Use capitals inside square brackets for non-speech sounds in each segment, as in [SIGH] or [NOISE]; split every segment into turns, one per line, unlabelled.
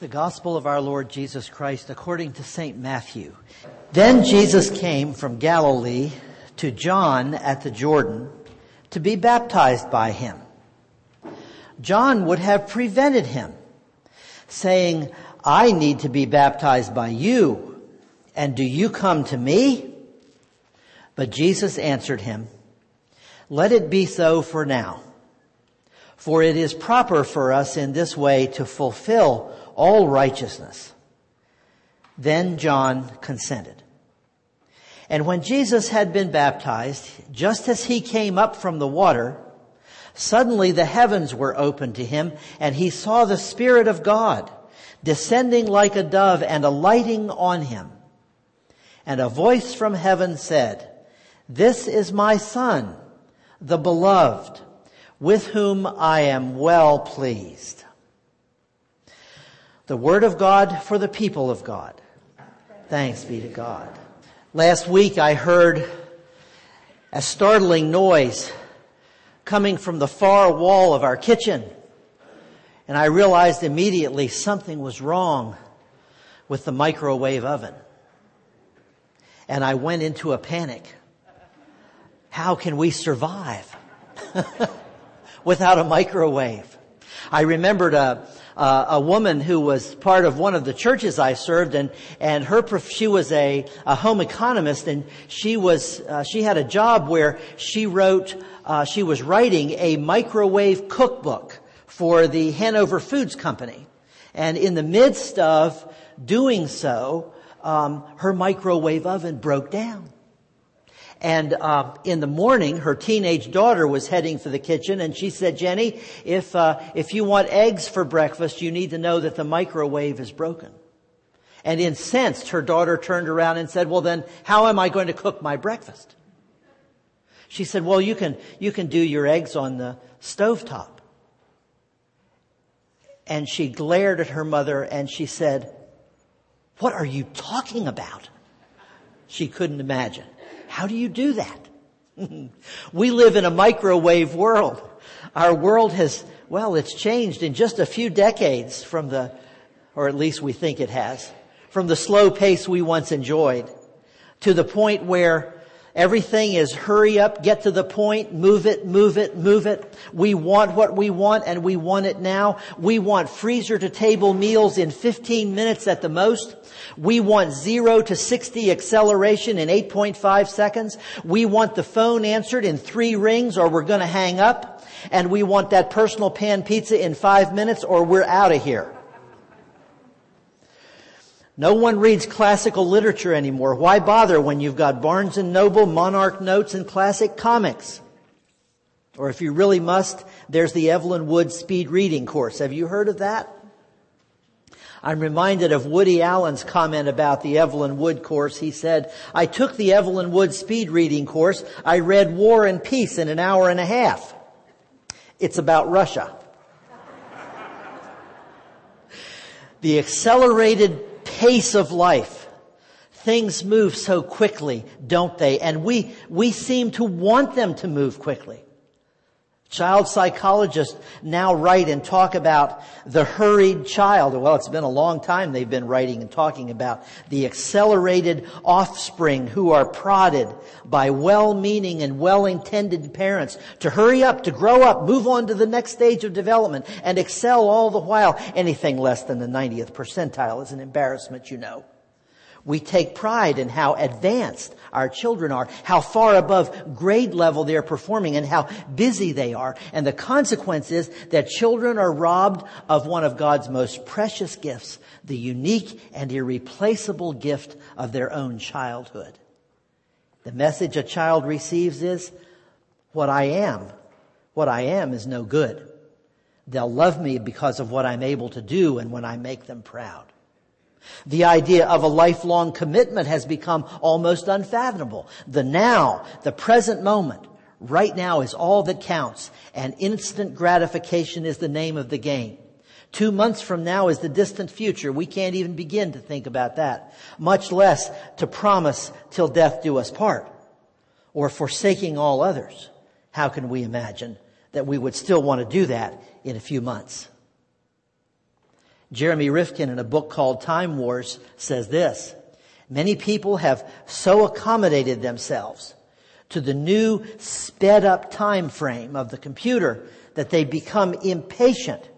The Gospel of our Lord Jesus Christ according to St. Matthew. Then Jesus came from Galilee to John at the Jordan to be baptized by him. John would have prevented him, saying, I need to be baptized by you, and do you come to me? But Jesus answered him, Let it be so for now, for it is proper for us in this way to fulfill all righteousness. Then John consented. And when Jesus had been baptized, just as he came up from the water, suddenly the heavens were opened to him and he saw the Spirit of God descending like a dove and alighting on him. And a voice from heaven said, This is my son, the beloved, with whom I am well pleased. The word of God for the people of God. Thanks be to God. Last week I heard a startling noise coming from the far wall of our kitchen. And I realized immediately something was wrong with the microwave oven. And I went into a panic. How can we survive [LAUGHS] without a microwave? I remembered a, uh, a woman who was part of one of the churches I served, and and her she was a, a home economist, and she was uh, she had a job where she wrote uh, she was writing a microwave cookbook for the Hanover Foods Company, and in the midst of doing so, um, her microwave oven broke down. And uh, in the morning, her teenage daughter was heading for the kitchen, and she said, "Jenny, if uh, if you want eggs for breakfast, you need to know that the microwave is broken." And incensed, her daughter turned around and said, "Well, then, how am I going to cook my breakfast?" She said, "Well, you can you can do your eggs on the stovetop." And she glared at her mother and she said, "What are you talking about?" She couldn't imagine. How do you do that? [LAUGHS] we live in a microwave world. Our world has, well, it's changed in just a few decades from the, or at least we think it has, from the slow pace we once enjoyed to the point where Everything is hurry up, get to the point, move it, move it, move it. We want what we want and we want it now. We want freezer to table meals in 15 minutes at the most. We want zero to 60 acceleration in 8.5 seconds. We want the phone answered in three rings or we're going to hang up. And we want that personal pan pizza in five minutes or we're out of here. No one reads classical literature anymore. Why bother when you've got Barnes and Noble, Monarch Notes, and classic comics? Or if you really must, there's the Evelyn Wood speed reading course. Have you heard of that? I'm reminded of Woody Allen's comment about the Evelyn Wood course. He said, I took the Evelyn Wood speed reading course. I read War and Peace in an hour and a half. It's about Russia. [LAUGHS] the accelerated pace of life. Things move so quickly, don't they? And we, we seem to want them to move quickly. Child psychologists now write and talk about the hurried child. Well, it's been a long time they've been writing and talking about the accelerated offspring who are prodded by well-meaning and well-intended parents to hurry up, to grow up, move on to the next stage of development and excel all the while. Anything less than the 90th percentile is an embarrassment, you know. We take pride in how advanced our children are, how far above grade level they're performing, and how busy they are. And the consequence is that children are robbed of one of God's most precious gifts, the unique and irreplaceable gift of their own childhood. The message a child receives is, what I am, what I am is no good. They'll love me because of what I'm able to do and when I make them proud. The idea of a lifelong commitment has become almost unfathomable. The now, the present moment, right now is all that counts and instant gratification is the name of the game. Two months from now is the distant future. We can't even begin to think about that, much less to promise till death do us part or forsaking all others. How can we imagine that we would still want to do that in a few months? Jeremy Rifkin in a book called Time Wars says this, many people have so accommodated themselves to the new sped up time frame of the computer that they become impatient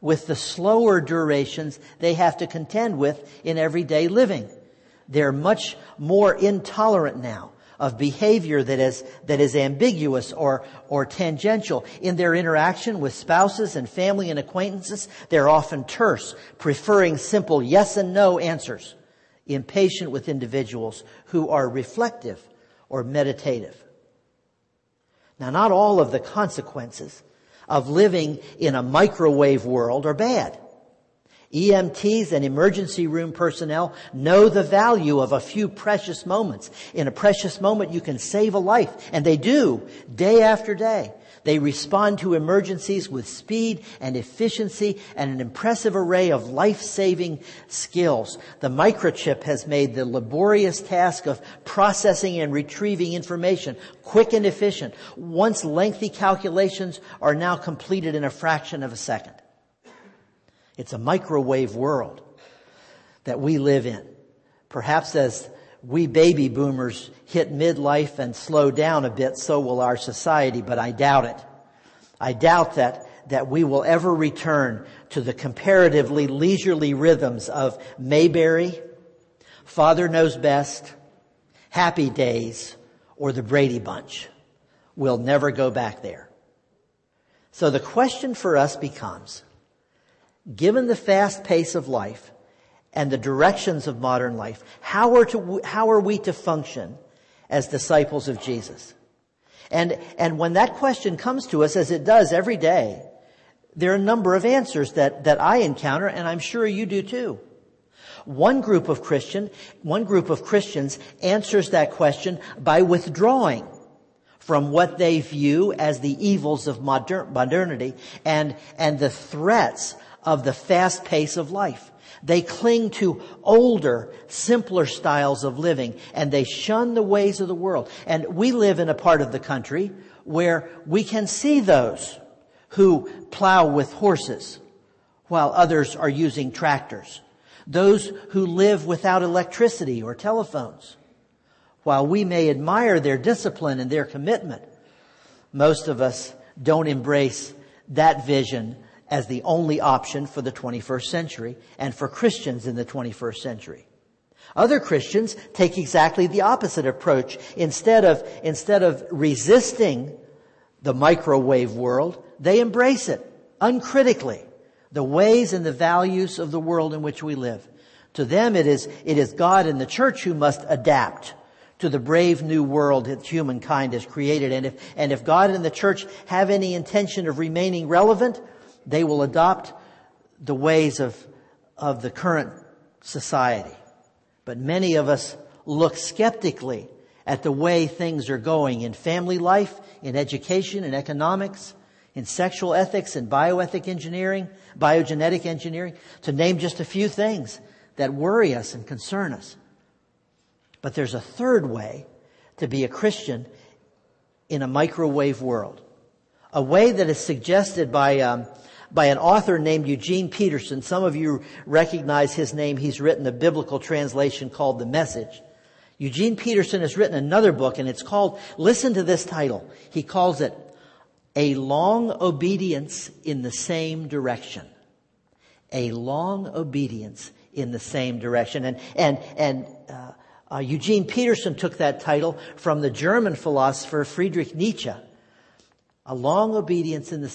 with the slower durations they have to contend with in everyday living. They're much more intolerant now of behavior that is, that is ambiguous or, or tangential. In their interaction with spouses and family and acquaintances, they're often terse, preferring simple yes and no answers, impatient with individuals who are reflective or meditative. Now, not all of the consequences of living in a microwave world are bad. EMTs and emergency room personnel know the value of a few precious moments. In a precious moment, you can save a life, and they do day after day. They respond to emergencies with speed and efficiency and an impressive array of life-saving skills. The microchip has made the laborious task of processing and retrieving information quick and efficient. Once lengthy calculations are now completed in a fraction of a second. It's a microwave world that we live in. Perhaps as we baby boomers hit midlife and slow down a bit, so will our society, but I doubt it. I doubt that, that we will ever return to the comparatively leisurely rhythms of Mayberry, Father Knows Best, Happy Days, or the Brady Bunch. We'll never go back there. So the question for us becomes, given the fast pace of life and the directions of modern life, how are, to, how are we to function as disciples of Jesus? And, and when that question comes to us, as it does every day, there are a number of answers that, that I encounter, and I'm sure you do too. One group of Christian, one group of Christians answers that question by withdrawing from what they view as the evils of modern, modernity and, and the threats of the fast pace of life. They cling to older, simpler styles of living and they shun the ways of the world. And we live in a part of the country where we can see those who plow with horses while others are using tractors. Those who live without electricity or telephones. While we may admire their discipline and their commitment, most of us don't embrace that vision as the only option for the 21st century and for Christians in the 21st century. Other Christians take exactly the opposite approach. Instead of, instead of resisting the microwave world, they embrace it uncritically. The ways and the values of the world in which we live. To them, it is, it is God and the church who must adapt to the brave new world that humankind has created. And if, and if God and the church have any intention of remaining relevant, they will adopt the ways of, of the current society. But many of us look skeptically at the way things are going in family life, in education, in economics, in sexual ethics, in bioethic engineering, biogenetic engineering, to name just a few things that worry us and concern us. But there's a third way to be a Christian in a microwave world. A way that is suggested by um, by an author named Eugene Peterson. Some of you recognize his name. He's written a biblical translation called The Message. Eugene Peterson has written another book and it's called, listen to this title. He calls it A Long Obedience in the Same Direction. A Long Obedience in the Same Direction. And, and, and, uh, uh, Eugene Peterson took that title from the German philosopher Friedrich Nietzsche. A long obedience in the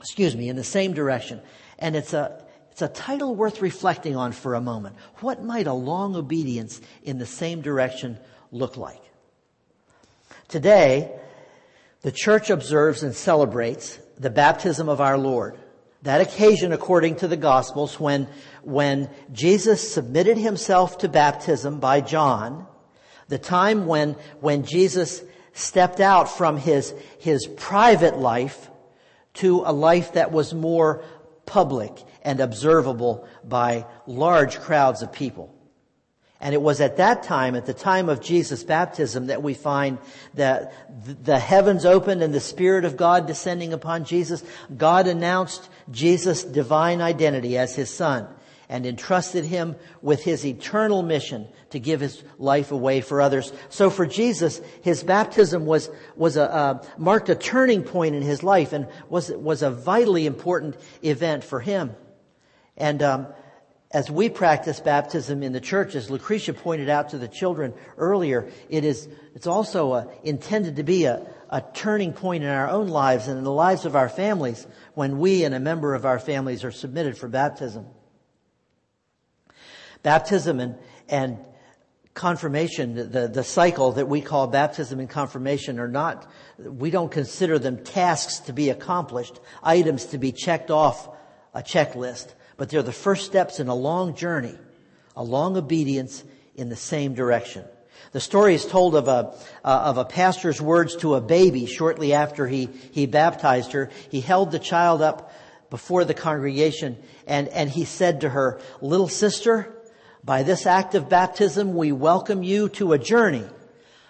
excuse me, in the same direction. And it's a, it's a title worth reflecting on for a moment. What might a long obedience in the same direction look like? Today, the church observes and celebrates the baptism of our Lord. That occasion, according to the Gospels, when, when Jesus submitted himself to baptism by John, the time when, when Jesus stepped out from his, his private life to a life that was more public and observable by large crowds of people. And it was at that time, at the time of Jesus' baptism, that we find that the heavens opened and the Spirit of God descending upon Jesus. God announced Jesus' divine identity as His Son and entrusted Him with His eternal mission to give His life away for others. So for Jesus, His baptism was, was a, uh, marked a turning point in His life and was, was a vitally important event for Him. And, um, as we practice baptism in the church, as Lucretia pointed out to the children earlier, it is, it's also a, intended to be a, a turning point in our own lives and in the lives of our families when we and a member of our families are submitted for baptism. Baptism and, and confirmation, the, the cycle that we call baptism and confirmation are not, we don't consider them tasks to be accomplished, items to be checked off a checklist but they're the first steps in a long journey, a long obedience in the same direction. The story is told of a, uh, of a pastor's words to a baby shortly after he, he baptized her. He held the child up before the congregation and, and he said to her, little sister, by this act of baptism, we welcome you to a journey,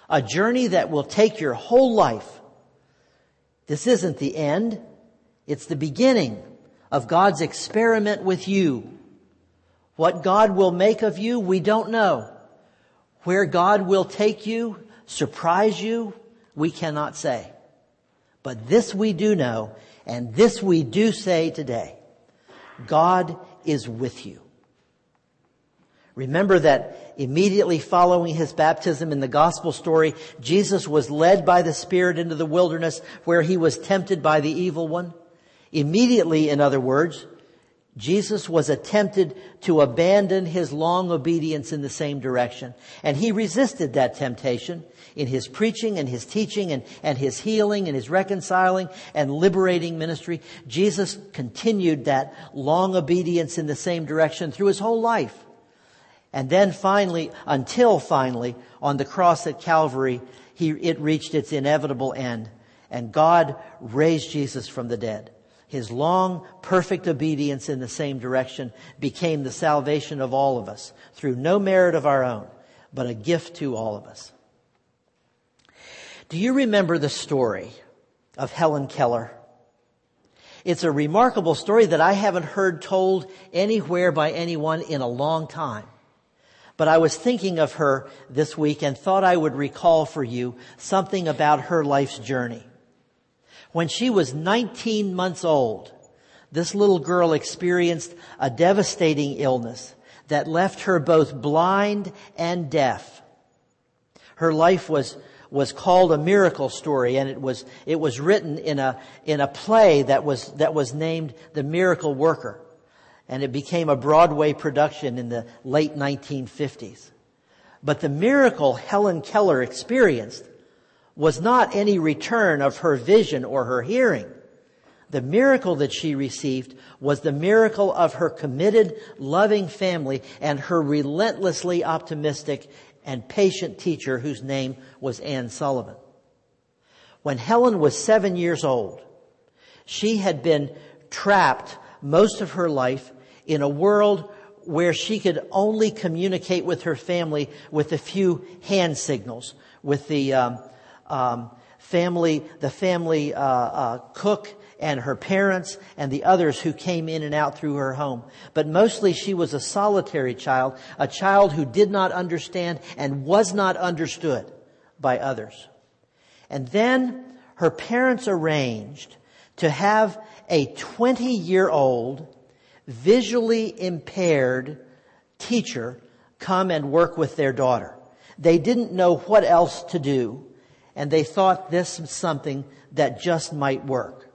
a journey that will take your whole life. This isn't the end. It's the beginning of God's experiment with you. What God will make of you, we don't know. Where God will take you, surprise you, we cannot say. But this we do know, and this we do say today. God is with you. Remember that immediately following his baptism in the gospel story, Jesus was led by the Spirit into the wilderness where he was tempted by the evil one. Immediately, in other words, Jesus was attempted to abandon his long obedience in the same direction. And he resisted that temptation in his preaching and his teaching and, and his healing and his reconciling and liberating ministry. Jesus continued that long obedience in the same direction through his whole life. And then finally, until finally, on the cross at Calvary, he, it reached its inevitable end. And God raised Jesus from the dead. His long, perfect obedience in the same direction became the salvation of all of us through no merit of our own, but a gift to all of us. Do you remember the story of Helen Keller? It's a remarkable story that I haven't heard told anywhere by anyone in a long time. But I was thinking of her this week and thought I would recall for you something about her life's journey. When she was 19 months old, this little girl experienced a devastating illness that left her both blind and deaf. Her life was, was called a miracle story and it was, it was written in a, in a play that was, that was named The Miracle Worker. And it became a Broadway production in the late 1950s. But the miracle Helen Keller experienced was not any return of her vision or her hearing. The miracle that she received was the miracle of her committed, loving family and her relentlessly optimistic and patient teacher whose name was Anne Sullivan. When Helen was seven years old, she had been trapped most of her life in a world where she could only communicate with her family with a few hand signals, with the um, um, family, the family uh, uh, cook and her parents and the others who came in and out through her home. But mostly she was a solitary child, a child who did not understand and was not understood by others. And then her parents arranged to have a 20 year old visually impaired teacher come and work with their daughter. They didn't know what else to do and they thought this was something that just might work.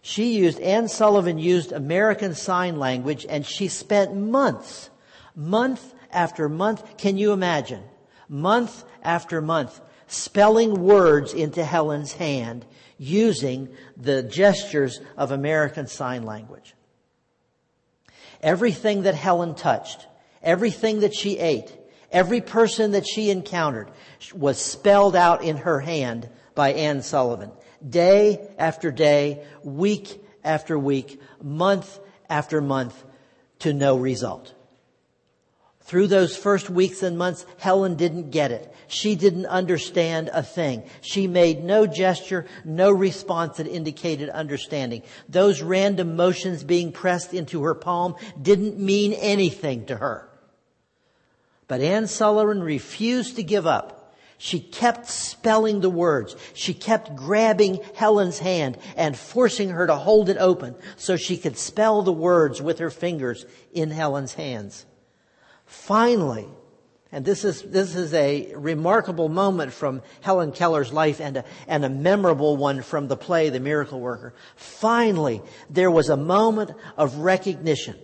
She used, Anne Sullivan used American Sign Language and she spent months, month after month, can you imagine? Month after month, spelling words into Helen's hand using the gestures of American Sign Language. Everything that Helen touched, everything that she ate, Every person that she encountered was spelled out in her hand by Anne Sullivan. Day after day, week after week, month after month, to no result. Through those first weeks and months, Helen didn't get it. She didn't understand a thing. She made no gesture, no response that indicated understanding. Those random motions being pressed into her palm didn't mean anything to her. But Anne Sullivan refused to give up. She kept spelling the words. She kept grabbing Helen's hand and forcing her to hold it open so she could spell the words with her fingers in Helen's hands. Finally, and this is, this is a remarkable moment from Helen Keller's life and a, and a memorable one from the play, The Miracle Worker. Finally, there was a moment of recognition.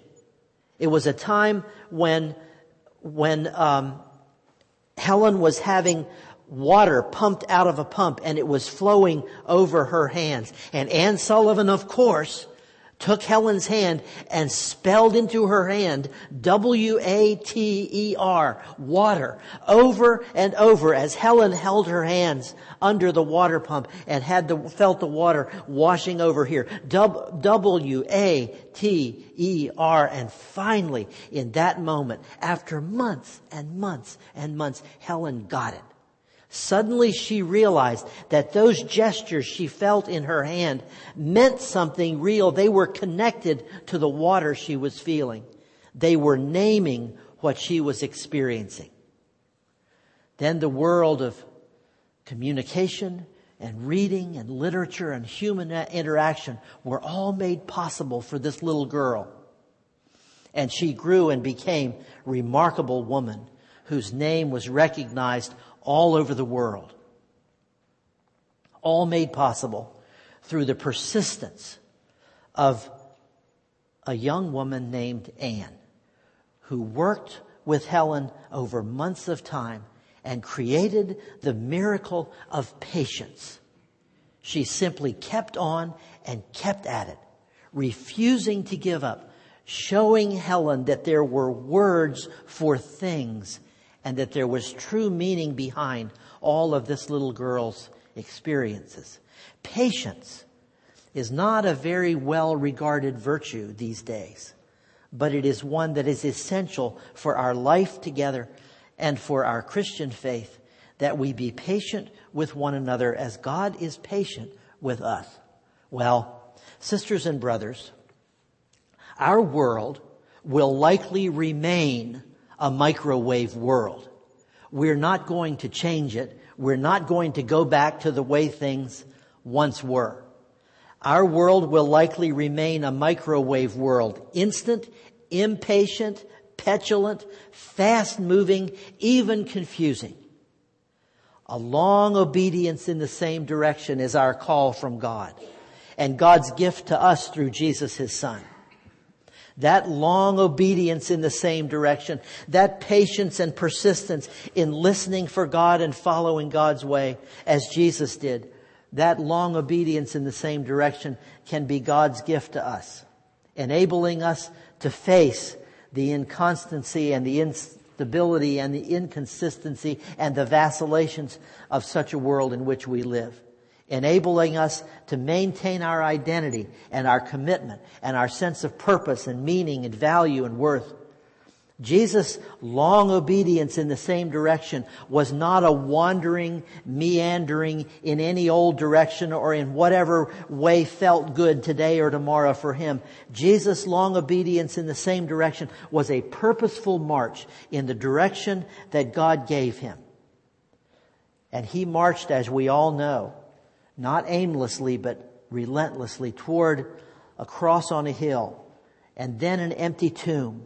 It was a time when, when, um, Helen was having water pumped out of a pump and it was flowing over her hands. And Anne Sullivan, of course, took Helen's hand and spelled into her hand W-A-T-E-R, water, over and over as Helen held her hands under the water pump and had the, felt the water washing over here. W-A-T-E-R. And finally, in that moment, after months and months and months, Helen got it. Suddenly she realized that those gestures she felt in her hand meant something real. They were connected to the water she was feeling. They were naming what she was experiencing. Then the world of communication and reading and literature and human interaction were all made possible for this little girl. And she grew and became remarkable woman whose name was recognized all over the world. All made possible through the persistence of a young woman named Anne who worked with Helen over months of time and created the miracle of patience. She simply kept on and kept at it, refusing to give up, showing Helen that there were words for things and that there was true meaning behind all of this little girl's experiences. Patience is not a very well regarded virtue these days, but it is one that is essential for our life together and for our Christian faith that we be patient with one another as God is patient with us. Well, sisters and brothers, our world will likely remain a microwave world. We're not going to change it. We're not going to go back to the way things once were. Our world will likely remain a microwave world. Instant, impatient, petulant, fast moving, even confusing. A long obedience in the same direction is our call from God and God's gift to us through Jesus, His Son. That long obedience in the same direction, that patience and persistence in listening for God and following God's way as Jesus did, that long obedience in the same direction can be God's gift to us, enabling us to face the inconstancy and the instability and the inconsistency and the vacillations of such a world in which we live enabling us to maintain our identity and our commitment and our sense of purpose and meaning and value and worth. Jesus' long obedience in the same direction was not a wandering, meandering in any old direction or in whatever way felt good today or tomorrow for him. Jesus' long obedience in the same direction was a purposeful march in the direction that God gave him. And he marched, as we all know, not aimlessly, but relentlessly toward a cross on a hill and then an empty tomb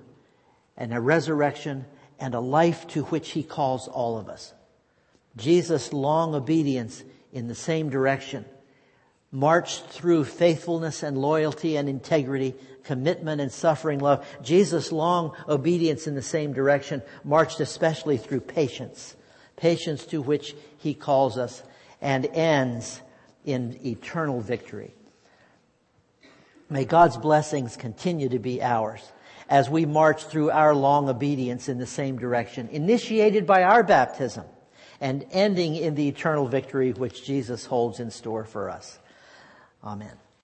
and a resurrection and a life to which he calls all of us. Jesus' long obedience in the same direction marched through faithfulness and loyalty and integrity, commitment and suffering love. Jesus' long obedience in the same direction marched especially through patience, patience to which he calls us and ends in eternal victory. May God's blessings continue to be ours as we march through our long obedience in the same direction, initiated by our baptism and ending in the eternal victory which Jesus holds in store for us. Amen.